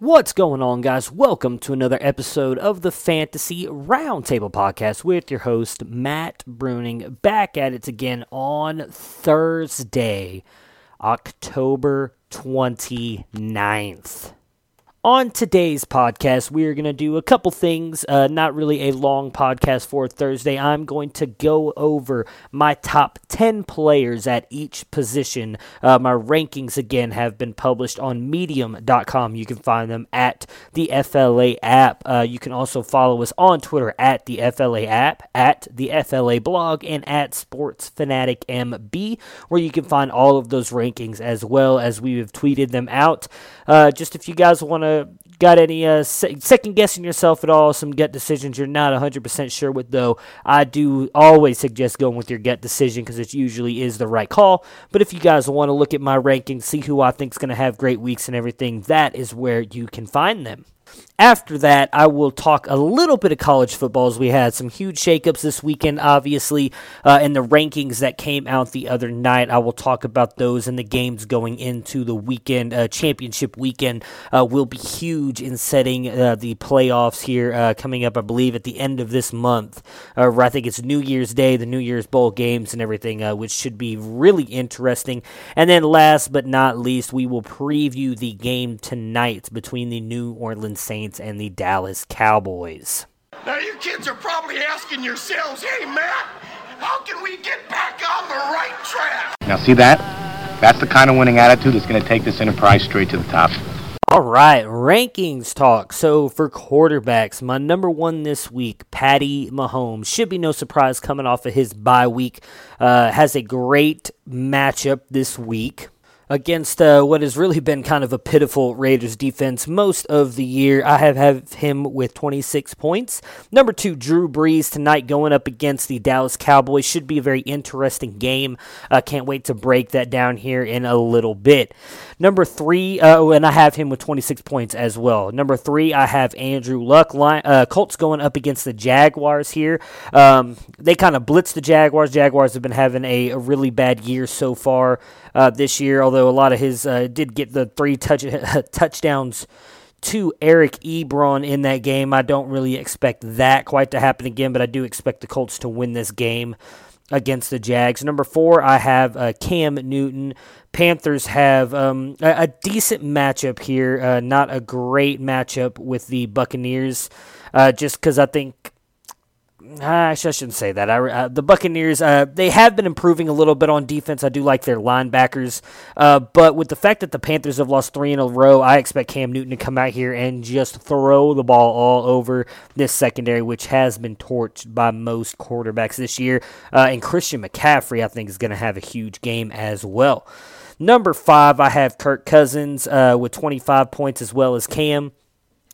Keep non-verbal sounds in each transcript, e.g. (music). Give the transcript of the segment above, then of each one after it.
What's going on, guys? Welcome to another episode of the Fantasy Roundtable Podcast with your host, Matt Bruning, back at it again on Thursday, October 29th. On today's podcast, we are going to do a couple things. Uh, not really a long podcast for Thursday. I'm going to go over my top 10 players at each position. Uh, my rankings, again, have been published on medium.com. You can find them at the FLA app. Uh, you can also follow us on Twitter at the FLA app, at the FLA blog, and at Sports Fanatic MB, where you can find all of those rankings as well as we have tweeted them out. Uh, just if you guys want to got any uh, se- second guessing yourself at all, some gut decisions you're not 100% sure with, though, I do always suggest going with your gut decision because it usually is the right call. But if you guys want to look at my rankings, see who I think is going to have great weeks and everything, that is where you can find them. After that, I will talk a little bit of college football as we had some huge shakeups this weekend, obviously, uh, and the rankings that came out the other night. I will talk about those and the games going into the weekend. Uh, championship weekend uh, will be huge in setting uh, the playoffs here uh, coming up, I believe, at the end of this month. Uh, I think it's New Year's Day, the New Year's Bowl games and everything, which should be really interesting. And then last but not least, we will preview the game tonight between the New Orleans Saints and the Dallas Cowboys. Now you kids are probably asking yourselves, hey Matt, how can we get back on the right track? Now, see that? That's the kind of winning attitude that's going to take this enterprise straight to the top. All right, rankings talk. So for quarterbacks, my number one this week, Patty Mahomes, should be no surprise coming off of his bye week. Uh, has a great matchup this week against uh, what has really been kind of a pitiful Raiders defense most of the year. I have, have him with 26 points. Number two, Drew Brees tonight going up against the Dallas Cowboys. Should be a very interesting game. Uh, can't wait to break that down here in a little bit. Number three, uh, and I have him with 26 points as well. Number three, I have Andrew Luck. Line, uh, Colts going up against the Jaguars here. Um, they kind of blitz the Jaguars. Jaguars have been having a, a really bad year so far uh, this year, although a lot of his uh, did get the three touch, (laughs) touchdowns to Eric Ebron in that game. I don't really expect that quite to happen again, but I do expect the Colts to win this game against the Jags. Number four, I have uh, Cam Newton. Panthers have um, a, a, decent matchup here, uh, not a great matchup with the Buccaneers, uh, just because I think. Actually, I shouldn't say that. I, uh, the Buccaneers, uh, they have been improving a little bit on defense. I do like their linebackers. Uh, but with the fact that the Panthers have lost three in a row, I expect Cam Newton to come out here and just throw the ball all over this secondary, which has been torched by most quarterbacks this year. Uh, and Christian McCaffrey, I think, is going to have a huge game as well. Number five, I have Kirk Cousins uh, with 25 points as well as Cam.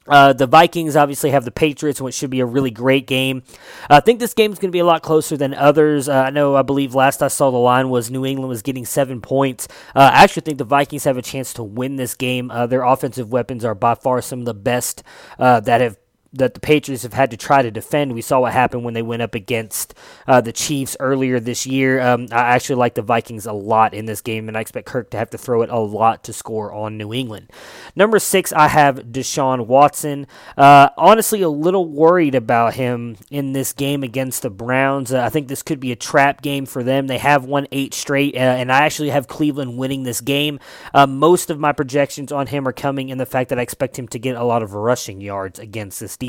Uh, the Vikings obviously have the Patriots, which should be a really great game. I think this game is going to be a lot closer than others. Uh, I know, I believe last I saw the line was New England was getting seven points. Uh, I actually think the Vikings have a chance to win this game. Uh, their offensive weapons are by far some of the best uh, that have that the Patriots have had to try to defend. We saw what happened when they went up against uh, the Chiefs earlier this year. Um, I actually like the Vikings a lot in this game, and I expect Kirk to have to throw it a lot to score on New England. Number six, I have Deshaun Watson. Uh, honestly, a little worried about him in this game against the Browns. Uh, I think this could be a trap game for them. They have won eight straight, uh, and I actually have Cleveland winning this game. Uh, most of my projections on him are coming in the fact that I expect him to get a lot of rushing yards against this defense.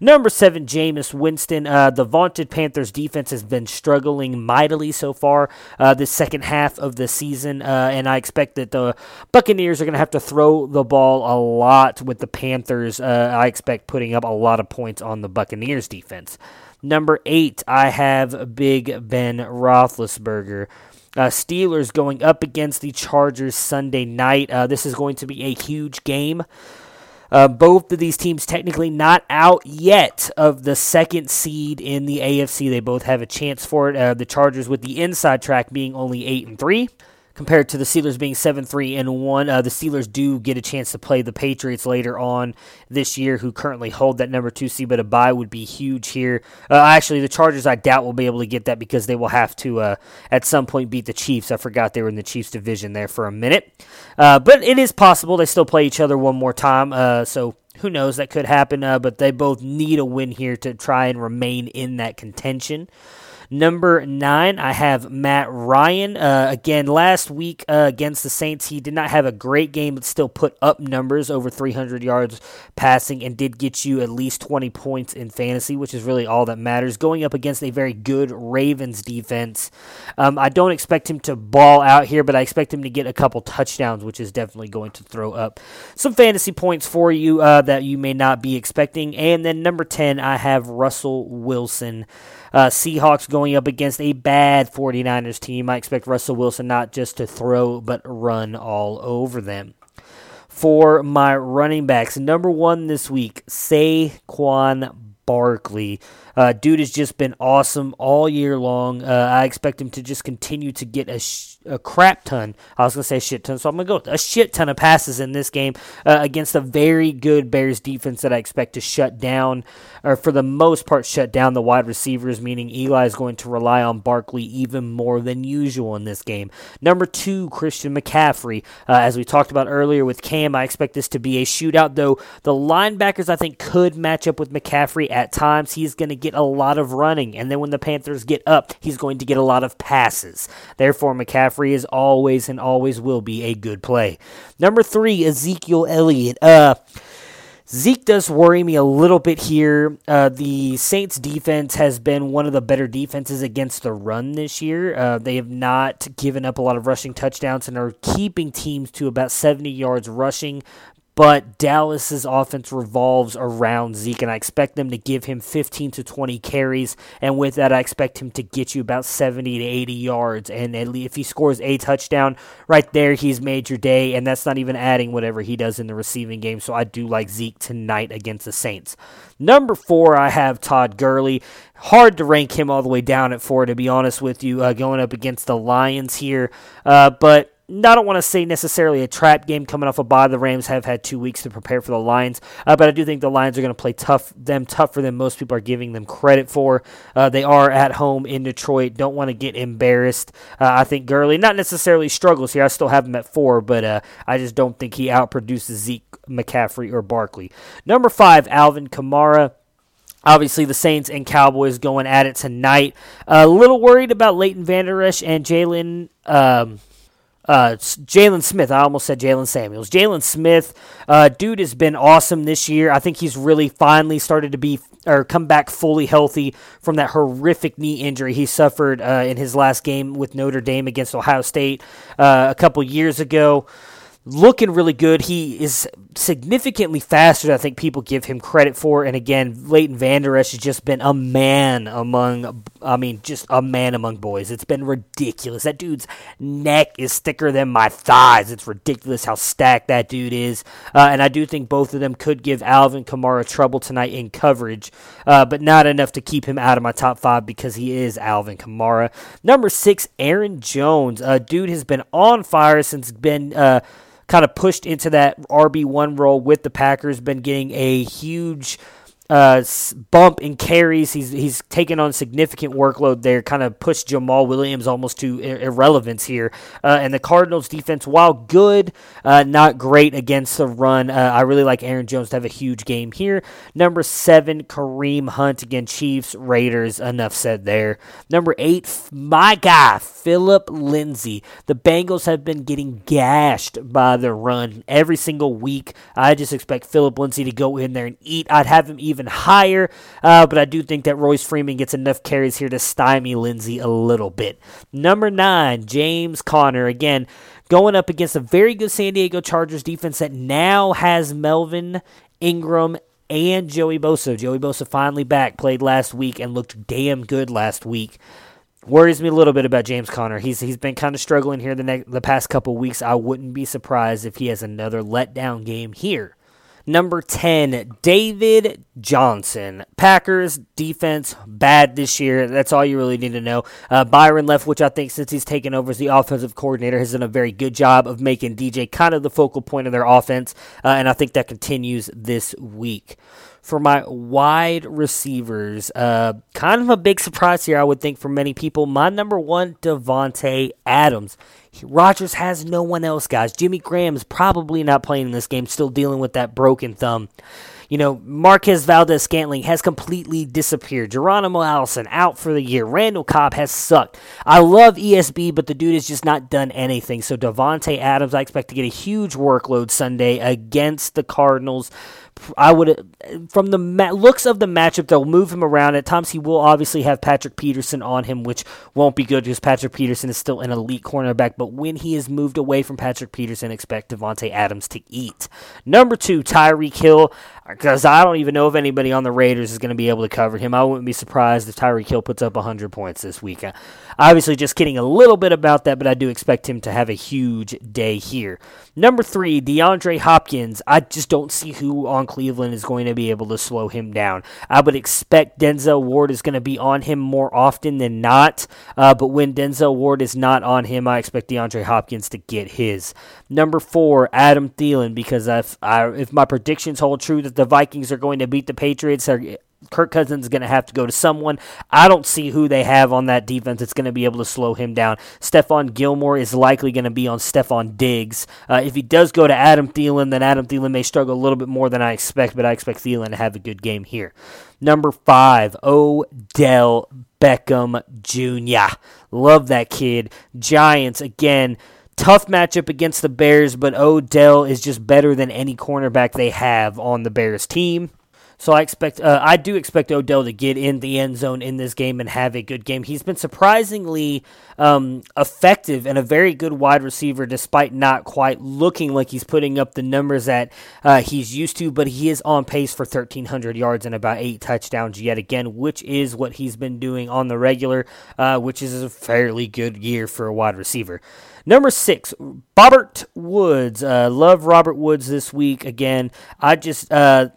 Number seven, Jameis Winston. Uh, the vaunted Panthers defense has been struggling mightily so far uh, this second half of the season, uh, and I expect that the Buccaneers are going to have to throw the ball a lot with the Panthers. Uh, I expect putting up a lot of points on the Buccaneers defense. Number eight, I have Big Ben Roethlisberger. Uh, Steelers going up against the Chargers Sunday night. Uh, this is going to be a huge game. Uh, both of these teams technically not out yet of the second seed in the AFC. They both have a chance for it. Uh, the Chargers with the inside track being only eight and three compared to the Steelers being 7 3 and 1. Uh, the Steelers do get a chance to play the Patriots later on this year, who currently hold that number two seed, but a bye would be huge here. Uh, actually, the Chargers, I doubt, will be able to get that because they will have to, uh, at some point, beat the Chiefs. I forgot they were in the Chiefs division there for a minute. Uh, but it is possible they still play each other one more time. Uh, so who knows? That could happen. Uh, but they both need a win here to try and remain in that contention. Number nine, I have Matt Ryan. Uh, again, last week uh, against the Saints, he did not have a great game, but still put up numbers over 300 yards passing and did get you at least 20 points in fantasy, which is really all that matters. Going up against a very good Ravens defense, um, I don't expect him to ball out here, but I expect him to get a couple touchdowns, which is definitely going to throw up some fantasy points for you uh, that you may not be expecting. And then number 10, I have Russell Wilson. Uh, Seahawks going up against a bad 49ers team. I expect Russell Wilson not just to throw, but run all over them. For my running backs, number one this week, Saquon Barkley. Uh, dude has just been awesome all year long. Uh, I expect him to just continue to get a, sh- a crap ton. I was going to say shit ton, so I'm going to go a shit ton of passes in this game uh, against a very good Bears defense that I expect to shut down, or for the most part, shut down the wide receivers, meaning Eli is going to rely on Barkley even more than usual in this game. Number two, Christian McCaffrey. Uh, as we talked about earlier with Cam, I expect this to be a shootout, though the linebackers I think could match up with McCaffrey at times. He's going to get a lot of running, and then when the Panthers get up, he's going to get a lot of passes. Therefore, McCaffrey is always and always will be a good play. Number three, Ezekiel Elliott. Uh, Zeke does worry me a little bit here. Uh, the Saints defense has been one of the better defenses against the run this year. Uh, they have not given up a lot of rushing touchdowns and are keeping teams to about 70 yards rushing but Dallas's offense revolves around Zeke, and I expect them to give him 15 to 20 carries, and with that, I expect him to get you about 70 to 80 yards. And if he scores a touchdown, right there, he's made your day, and that's not even adding whatever he does in the receiving game. So I do like Zeke tonight against the Saints. Number four, I have Todd Gurley. Hard to rank him all the way down at four, to be honest with you, uh, going up against the Lions here, uh, but I don't want to say necessarily a trap game coming off a bye. The Rams have had two weeks to prepare for the Lions, uh, but I do think the Lions are going to play tough, them tougher than most people are giving them credit for. Uh, they are at home in Detroit. Don't want to get embarrassed. Uh, I think Gurley not necessarily struggles here. I still have him at four, but uh, I just don't think he outproduces Zeke, McCaffrey, or Barkley. Number five, Alvin Kamara. Obviously, the Saints and Cowboys going at it tonight. A little worried about Leighton Vander Esch and Jalen. Um, uh, Jaylon Smith. I almost said Jaylen Samuels. Jaylon Smith, uh, dude has been awesome this year. I think he's really finally started to be or come back fully healthy from that horrific knee injury he suffered uh, in his last game with Notre Dame against Ohio State uh, a couple years ago looking really good. He is significantly faster than I think people give him credit for. And again, Leighton Vander Esch has just been a man among, I mean, just a man among boys. It's been ridiculous. That dude's neck is thicker than my thighs. It's ridiculous how stacked that dude is. Uh, and I do think both of them could give Alvin Kamara trouble tonight in coverage, uh, but not enough to keep him out of my top five because he is Alvin Kamara. Number six, Aaron Jones. Uh, dude has been on fire since been uh, kind of pushed into that RB1 role with the Packers, been getting a huge uh, bump in carries. He's he's taken on significant workload there, kind of pushed Jamaal Williams almost to irrelevance here. Uh, and the Cardinals defense, while good, uh, not great against the run. Uh, I really like Aaron Jones to have a huge game here. Number seven, Kareem Hunt again, Chiefs Raiders. Enough said there. Number eight, my guy Phillip Lindsay. The Bengals have been getting gashed by the run every single week. I just expect Phillip Lindsay to go in there and eat. I'd have him even even higher. Uh, but I do think that Royce Freeman gets enough carries here to stymie Lindsay a little bit. Number nine, James Conner. Again, going up against a very good San Diego Chargers defense that now has Melvin Ingram and Joey Bosa. Joey Bosa finally back, played last week and looked damn good last week. worries me a little bit about James Conner. He's he's been kind of struggling here the ne- the past couple weeks. I wouldn't be surprised if he has another letdown game here. Number 10, David Johnson. Packers defense bad this year. That's all you really need to know. Uh, Byron Leftwich, I think, since he's taken over as the offensive coordinator, has done a very good job of making DJ kind of the focal point of their offense, uh, and I think that continues this week for my wide receivers. Uh, kind of a big surprise here, I would think, for many people. My number one, Davante Adams. Rodgers has no one else, guys. Jimmy Graham's probably not playing in this game, still dealing with that broken thumb. You know, Marquez Valdes-Scantling has completely disappeared. Geronimo Allison out for the year. Randall Cobb has sucked. I love ESB, but the dude has just not done anything. So Davante Adams, I expect to get a huge workload Sunday against the Cardinals. I would, from the ma- looks of the matchup, they'll move him around. At times, he will obviously have Patrick Peterson on him, which won't be good because Patrick Peterson is still an elite cornerback. But when he is moved away from Patrick Peterson, expect Davante Adams to eat. Number two, Tyreek Hill because I don't even know if anybody on the Raiders is going to be able to cover him. I wouldn't be surprised if Tyreek Hill puts up 100 points this week. Uh, obviously, just kidding a little bit about that, but I do expect him to have a huge day here. Number three, DeAndre Hopkins. I just don't see who on Cleveland is going to be able to slow him down. I would expect Denzel Ward is going to be on him more often than not, uh, but when Denzel Ward is not on him, I expect DeAndre Hopkins to get his. Number four, Adam Thielen, because if, I, if my predictions hold true that the Vikings are going to beat the Patriots, Kirk Cousins is going to have to go to someone. I don't see who they have on that defense that's going to be able to slow him down. Stephon Gilmore is likely going to be on Stefon Diggs. Uh, if he does go to Adam Thielen, then Adam Thielen may struggle a little bit more than I expect, but I expect Thielen to have a good game here. Number five, Odell Beckham Jr. Love that kid. Giants, again tough matchup against the Bears, but Odell is just better than any cornerback they have on the Bears team. So I expect, uh, I do expect Odell to get in the end zone in this game and have a good game. He's been surprisingly um, effective and a very good wide receiver, despite not quite looking like he's putting up the numbers that uh, he's used to. But he is on pace for 1,300 yards and about eight touchdowns yet again, which is what he's been doing on the regular, uh, which is a fairly good year for a wide receiver. Number six, Robert Woods. Uh, love Robert Woods this week. Again, I just uh,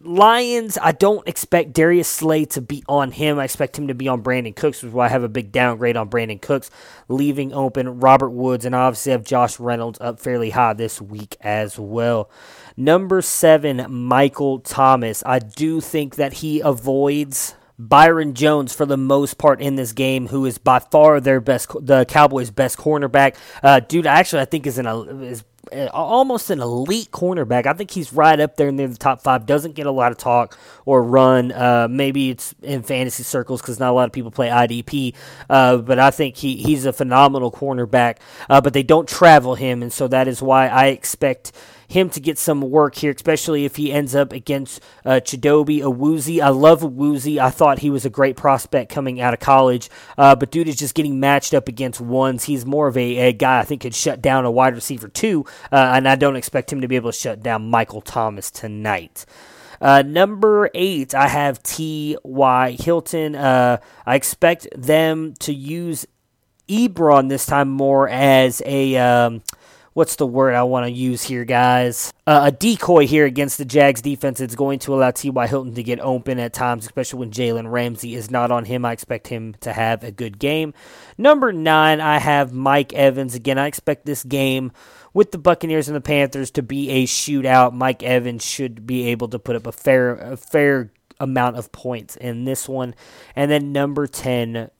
Lions, I don't expect Darius Slay to be on him. I expect him to be on Brandin Cooks, which is why I have a big downgrade on Brandin Cooks, leaving open Robert Woods, and obviously have Josh Reynolds up fairly high this week as well. Number seven, Michael Thomas. I do think that he avoids Byron Jones for the most part in this game, who is by far their best, the Cowboys' best cornerback. Uh, dude, actually, I think is in a is almost an elite cornerback. I think he's right up there near the top five. Doesn't get a lot of talk or run. Uh, maybe it's in fantasy circles because not a lot of people play IDP. Uh, but I think he, he's a phenomenal cornerback. Uh, but they don't travel him, and so that is why I expect him to get some work here, especially if he ends up against uh, Chidobe Awuzie. I love Awuzie. I thought he was a great prospect coming out of college, uh, but dude is just getting matched up against ones. He's more of a, a guy I think could shut down a wide receiver too, uh, and I don't expect him to be able to shut down Michael Thomas tonight. Uh, number eight, I have T.Y. Hilton. Uh, I expect them to use Ebron this time more as a. Um, what's the word I want to use here, guys? Uh, a decoy here against the Jags defense. It's going to allow T.Y. Hilton to get open at times, especially when Jalen Ramsey is not on him. I expect him to have a good game. Number nine, I have Mike Evans. Again, I expect this game with the Buccaneers and the Panthers to be a shootout. Mike Evans should be able to put up a fair, a fair amount of points in this one. And then number 10,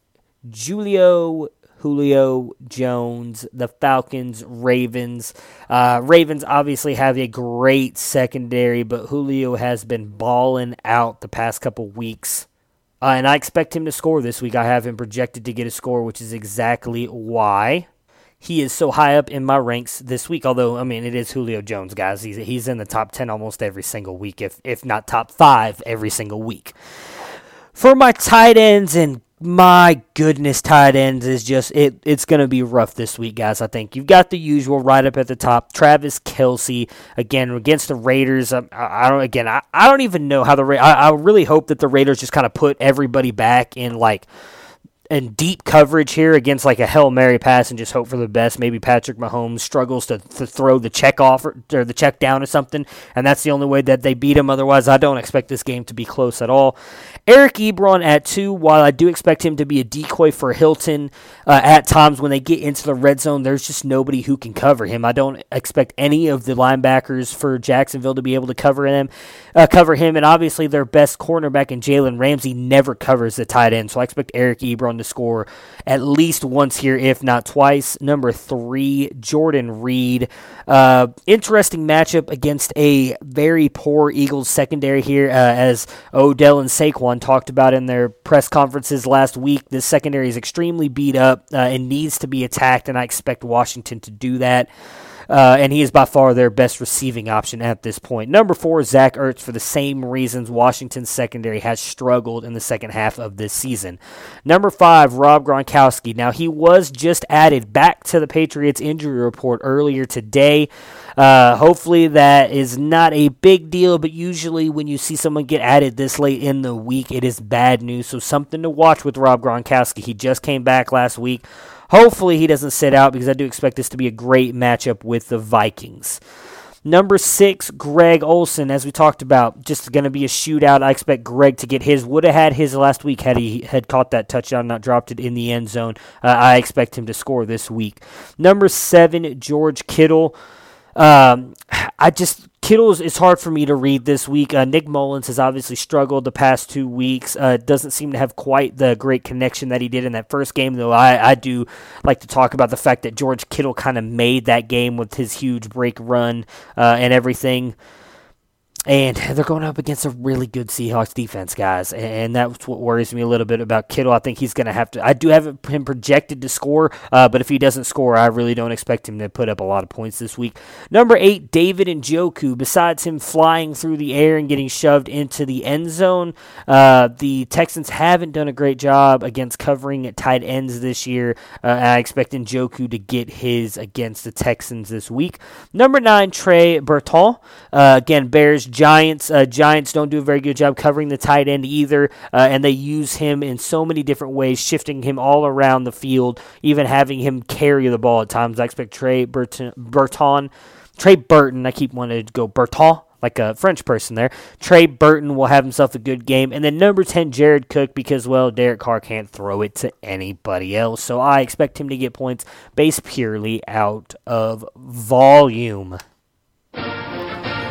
Julio Julio Jones, the Falcons, Ravens. Uh, Ravens obviously have a great secondary, but Julio has been balling out the past couple weeks. Uh, and I expect him to score this week. I have him projected to get a score, which is exactly why he is so high up in my ranks this week. Although, I mean, it is Julio Jones, guys. He's, he's in the top 10 almost every single week, if, if not top five every single week. For my tight ends and my goodness, tight ends is just it. It's going to be rough this week, guys. I think you've got the usual right up at the top. Travis Kelce again against the Raiders. Um, I, I don't again. I, I don't even know how the I, I really hope that the Raiders just kind of put everybody back in like and deep coverage here against like a Hail Mary pass and just hope for the best. Maybe Patrick Mahomes struggles to, to throw the check off or, or the check down or something, and that's the only way that they beat him. Otherwise, I don't expect this game to be close at all. Eric Ebron at two, while I do expect him to be a decoy for Hilton uh, at times when they get into the red zone, there's just nobody who can cover him. I don't expect any of the linebackers for Jacksonville to be able to cover him, uh, cover him, and obviously their best cornerback in Jalen Ramsey never covers the tight end, so I expect Eric Ebron to score at least once here, if not twice. Number three, Jordan Reed. Uh, interesting matchup against a very poor Eagles secondary here, uh, as Odell and Saquon talked about in their press conferences last week. This secondary is extremely beat up uh, and needs to be attacked, and I expect Washington to do that. Uh, and he is by far their best receiving option at this point. Number four, Zach Ertz, for the same reasons Washington's secondary has struggled in the second half of this season. Number five, Rob Gronkowski. Now, he was just added back to the Patriots injury report earlier today. Uh, hopefully, that is not a big deal, but usually when you see someone get added this late in the week, it is bad news. So, something to watch with Rob Gronkowski. He just came back last week. Hopefully, he doesn't sit out because I do expect this to be a great matchup with the Vikings. Number six, Greg Olsen, as we talked about, just going to be a shootout. I expect Greg to get his. Would have had his last week had he had caught that touchdown, not dropped it in the end zone. Uh, I expect him to score this week. Number seven, George Kittle. Um, (sighs) I just Kittle is, hard for me to read this week. Uh, Nick Mullens has obviously struggled the past two weeks. Uh, doesn't seem to have quite the great connection that he did in that first game, though. I, I do like to talk about the fact that George Kittle kind of made that game with his huge break run uh, and everything. And they're going up against a really good Seahawks defense, guys. And that's what worries me a little bit about Kittle. I think he's going to have to. I do have him projected to score, uh, but if he doesn't score, I really don't expect him to put up a lot of points this week. Number eight, David Njoku. Besides him flying through the air and getting shoved into the end zone, uh, the Texans haven't done a great job against covering tight ends this year. Uh, I expect Njoku to get his against the Texans this week. Number nine, Trey Burton. Uh, again, Bears Giants. Uh, Giants don't do a very good job covering the tight end either, uh, and they use him in so many different ways, shifting him all around the field, even having him carry the ball at times. I expect Trey Burton, Burton Trey Burton. I keep wanting to go Burton like a French person there. Trey Burton will have himself a good game. And then number 10, Jared Cook, because, well, Derek Carr can't throw it to anybody else. So I expect him to get points based purely out of volume.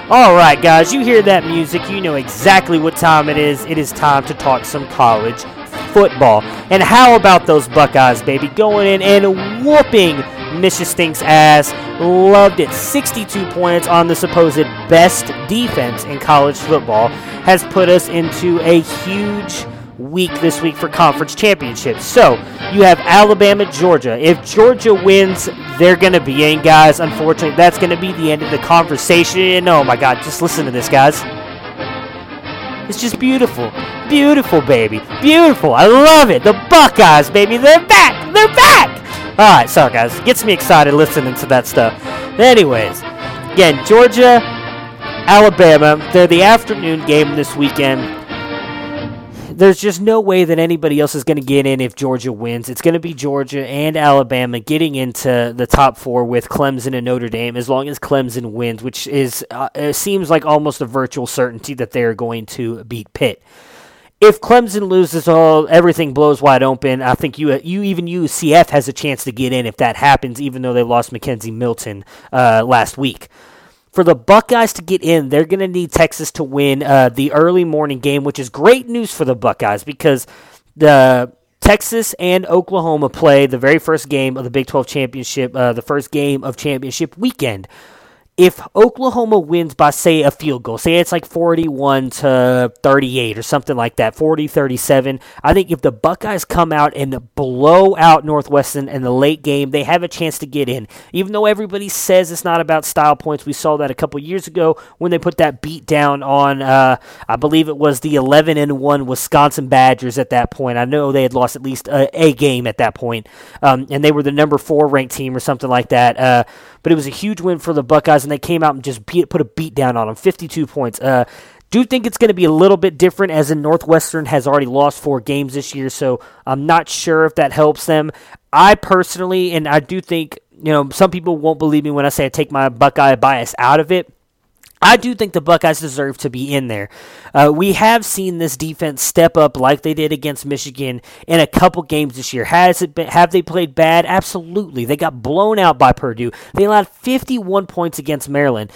All right, guys, you hear that music. You know exactly what time it is. It is time to talk some college football. And how about those Buckeyes, baby? Going in and whooping Michistink's ass. Loved it. 62 points on the supposed best defense in college football has put us into a huge week this week for conference championships. So you have Alabama, Georgia. If Georgia wins, they're going to be in, guys. Unfortunately, that's going to be the end of the conversation. Oh my God, just listen to this, guys. It's just beautiful. Beautiful, baby. Beautiful. I love it. The Buckeyes, baby. They're back. They're back. All right, sorry, guys. Gets me excited listening to that stuff. Anyways, again, Georgia, Alabama. They're the afternoon game this weekend there's just no way that anybody else is going to get in if Georgia wins. It's going to be Georgia and Alabama getting into the top four with Clemson and Notre Dame as long as Clemson wins, which is uh, seems like almost a virtual certainty that they are going to beat Pitt. If Clemson loses all, everything blows wide open. I think you, you even UCF has a chance to get in if that happens, even though they lost McKenzie Milton uh, last week for the Buckeyes to get in, they're going to need Texas to win uh, the early morning game, which is great news for the Buckeyes because the Texas and Oklahoma play the very first game of the Big 12 championship, uh, the first game of championship weekend if Oklahoma wins by, say, a field goal, say it's like 41 to 38 or something like that, 40 37, I think if the Buckeyes come out and blow out Northwestern in the late game, they have a chance to get in. Even though everybody says it's not about style points, we saw that a couple years ago when they put that beat down on, uh, I believe it was the 11 and 1 Wisconsin Badgers at that point. I know they had lost at least a, a game at that point, um, and they were the number four ranked team or something like that. Uh, but it was a huge win for the Buckeyes, and they came out and just beat, put a beat down on them, 52 points. Uh, Do think it's going to be a little bit different, as in Northwestern has already lost four games this year, so I'm not sure if that helps them. I personally, and I do think, you know, some people won't believe me when I say I take my Buckeye bias out of it. I do think the Buckeyes deserve to be in there. Uh, we have seen this defense step up like they did against Michigan in a couple games this year. Has it been, have they played bad? Absolutely. They got blown out by Purdue. They allowed 51 points against Maryland.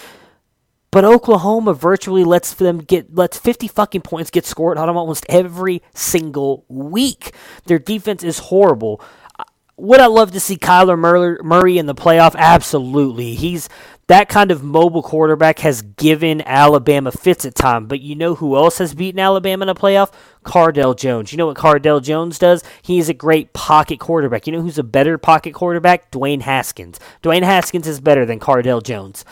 But Oklahoma virtually lets them get lets 50 fucking points get scored on them almost every single week. Their defense is horrible. Would I love to see Kyler Murray in the playoff? Absolutely. He's that kind of mobile quarterback has given Alabama fits at time. But you know who else has beaten Alabama in a playoff? Cardale Jones. You know what Cardale Jones does? He's a great pocket quarterback. You know who's a better pocket quarterback? Dwayne Haskins. Dwayne Haskins is better than Cardale Jones.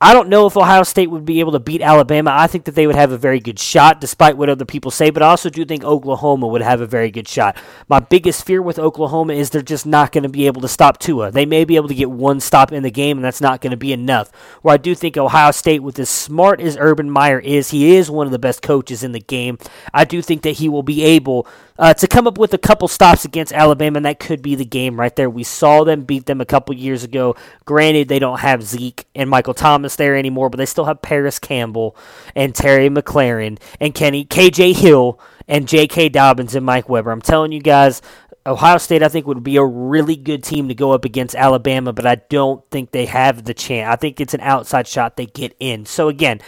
I don't know if Ohio State would be able to beat Alabama. I think that they would have a very good shot, despite what other people say, but I also do think Oklahoma would have a very good shot. My biggest fear with Oklahoma is they're just not going to be able to stop Tua. They may be able to get one stop in the game, and that's not going to be enough. Where I do think Ohio State, with as smart as Urban Meyer is, he is one of the best coaches in the game. I do think that he will be able uh, to come up with a couple stops against Alabama, and that could be the game right there. We saw them beat them a couple years ago. Granted, they don't have Zeke and Michael Thomas there anymore, but they still have Parris Campbell and Terry McLaurin and Kenny KJ Hill and J.K. Dobbins and Mike Weber. I'm telling you guys, Ohio State, I think, would be a really good team to go up against Alabama, but I don't think they have the chance. I think it's an outside shot they get in. So, again,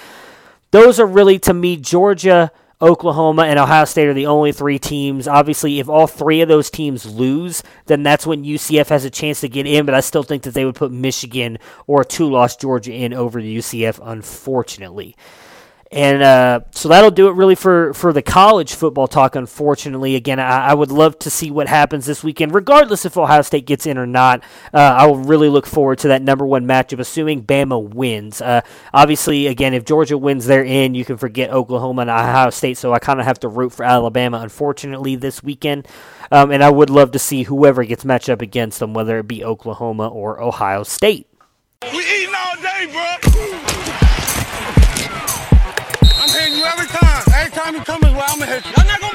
those are really, to me, Georgia, Oklahoma and Ohio State are the only three teams. Obviously, if all three of those teams lose, then that's when UCF has a chance to get in. But I still think that they would put Michigan or two loss Georgia in over the UCF, unfortunately. And uh, so that'll do it really for, for the college football talk, unfortunately. Again, I, I, would love to see what happens this weekend, regardless if Ohio State gets in or not. Uh, I will really look forward to that number one matchup, assuming Bama wins. Uh, obviously, again, if Georgia wins, they're in. You can forget Oklahoma and Ohio State, so I kind of have to root for Alabama, unfortunately, this weekend. Um, and I would love to see whoever gets matched up against them, whether it be Oklahoma or Ohio State. We eating all day, bro where I'ma hit.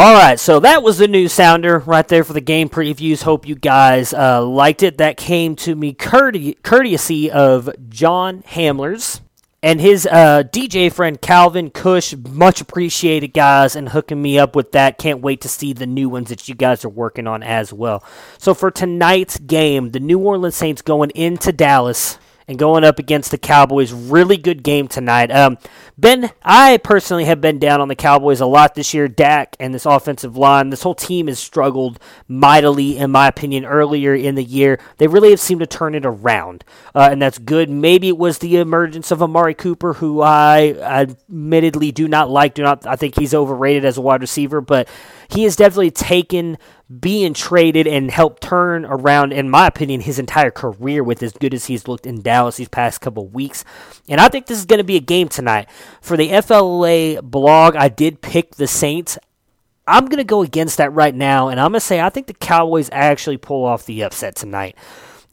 All right, so that was the new sounder right there for the game previews. Hope you guys uh, liked it. That came to me courte- courtesy of John Hamlers and his uh, DJ friend Calvin Cush. Much appreciated, guys, and hooking me up with that. Can't wait to see the new ones that you guys are working on as well. So for tonight's game, the New Orleans Saints going into Dallas and going up against the Cowboys. Really good game tonight. Um, ben, I personally have been down on the Cowboys a lot this year. Dak and this offensive line, this whole team has struggled mightily, in my opinion, earlier in the year. They really have seemed to turn it around, uh, and that's good. Maybe it was the emergence of Amari Cooper, who I admittedly do not like. Do not. I think he's overrated as a wide receiver, but he has definitely taken being traded and helped turn around, in my opinion, his entire career with as good as he's looked in Dallas these past couple weeks. And I think this is going to be a game tonight. For the FLA blog, I did pick the Saints. I'm going to go against that right now, and I'm going to say I think the Cowboys actually pull off the upset tonight.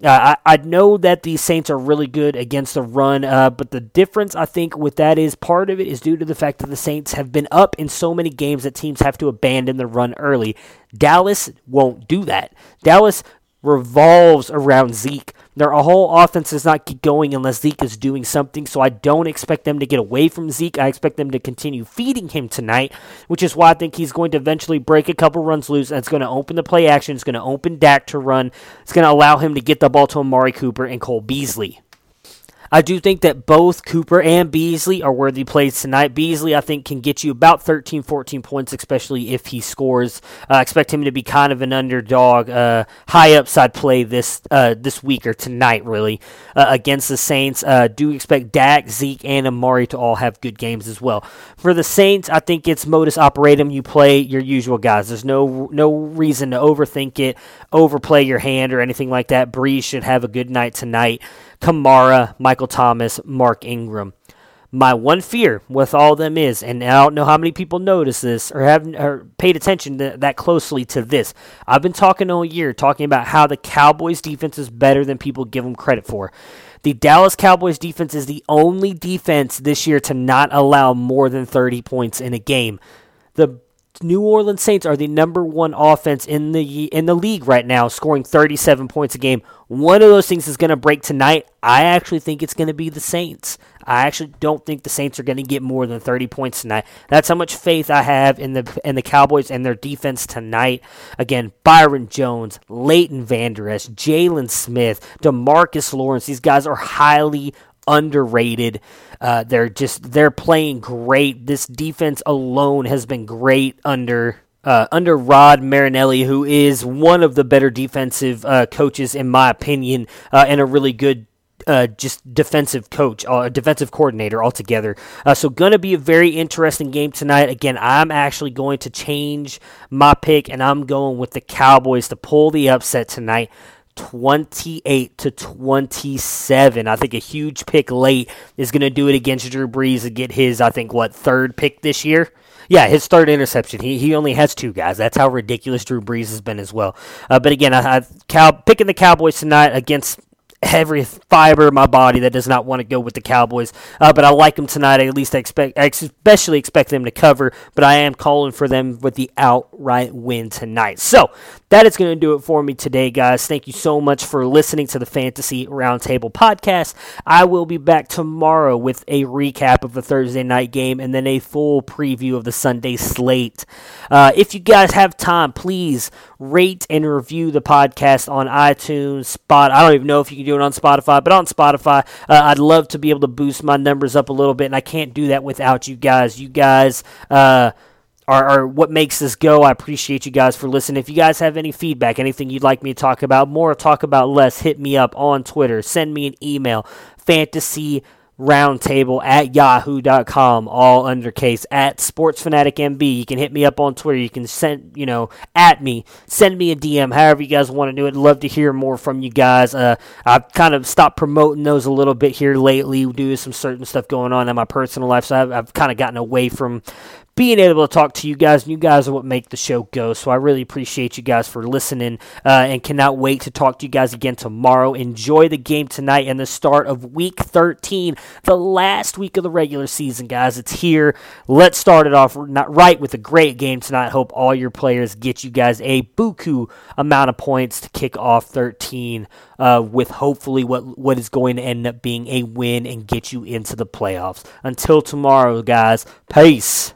Uh, I, I know that the Saints are really good against the run, uh, but the difference I think with that is part of it is due to the fact that the Saints have been up in so many games that teams have to abandon the run early. Dallas won't do that. Dallas revolves around Zeke. Their whole offense does not keep going unless Zeke is doing something, so I don't expect them to get away from Zeke. I expect them to continue feeding him tonight, which is why I think he's going to eventually break a couple runs loose, and it's going to open the play action. It's going to open Dak to run. It's going to allow him to get the ball to Amari Cooper and Cole Beasley. I do think that both Cooper and Beasley are worthy plays tonight. Beasley, I think, can get you about 13, 14 points, especially if he scores. I uh, expect him to be kind of an underdog, uh, high upside play this uh, this week or tonight, really, uh, against the Saints. Uh, do expect Dak, Zeke, and Amari to all have good games as well. For the Saints, I think it's modus operandum. You play your usual guys. There's no no reason to overthink it, overplay your hand, or anything like that. Brees should have a good night tonight. Kamara, Michael Thomas, Mark Ingram. My one fear with all them is, and I don't know how many people notice this or have or paid attention to, that closely to this. I've been talking all year, talking about how the Cowboys defense is better than people give them credit for. The Dallas Cowboys defense is the only defense this year to not allow more than 30 points in a game. The New Orleans Saints are the number one offense in the in the league right now, scoring 37 points a game. One of those things is going to break tonight. I actually think it's going to be the Saints. I actually don't think the Saints are going to get more than 30 points tonight. That's how much faith I have in the in the Cowboys and their defense tonight. Again, Byron Jones, Leighton Vander Esch, Jaylon Smith, Demarcus Lawrence. These guys are highly underrated. Uh, they're just they're playing great. This defense alone has been great under uh, under Rod Marinelli, who is one of the better defensive uh, coaches in my opinion, uh, and a really good. Uh, just defensive coach, uh, defensive coordinator altogether. Uh, so, going to be a very interesting game tonight. Again, I'm actually going to change my pick, and I'm going with the Cowboys to pull the upset tonight. 28 to 27. I think a huge pick late is going to do it against Drew Brees and get his, I think, what, third pick this year? Yeah, his third interception. He, he only has two guys. That's how ridiculous Drew Brees has been as well. Uh, but again, I, I Cow, picking the Cowboys tonight against every fiber of my body that does not want to go with the Cowboys. Uh, but I like them tonight. At least I expect, especially expect them to cover. But I am calling for them with the outright win tonight. So that is going to do it for me today, guys. Thank you so much for listening to the Fantasy Roundtable podcast. I will be back tomorrow with a recap of the Thursday night game and then a full preview of the Sunday slate. Uh, if you guys have time, please rate and review the podcast on iTunes, Spot. I don't even know if you can do it on Spotify, but on Spotify, uh, I'd love to be able to boost my numbers up a little bit, and I can't do that without you guys. You guys. Uh, are, are, what makes this go. I appreciate you guys for listening. If you guys have any feedback, anything you'd like me to talk about, more talk about less, hit me up on Twitter. Send me an email, fantasy roundtable at yahoo.com all undercase at sports fanatic mb you can hit me up on twitter. You can send you know at me. Send me a dm however you guys want to do it. Love to hear more from you guys. Uh, i've kind of stopped promoting those a little bit here lately due to some certain stuff going on in my personal life so i've, I've kind of gotten away from being able to talk to you guys. And you guys are what make the show go. So I really appreciate you guys for listening uh, and cannot wait to talk to you guys again tomorrow. Enjoy the game tonight and the start of week 13, the last week of the regular season, guys. It's here. Let's start it off not right with a great game tonight. Hope all your players get you guys a buku amount of points to kick off 13 uh, with hopefully what what is going to end up being a win and get you into the playoffs. Until tomorrow, guys. Peace.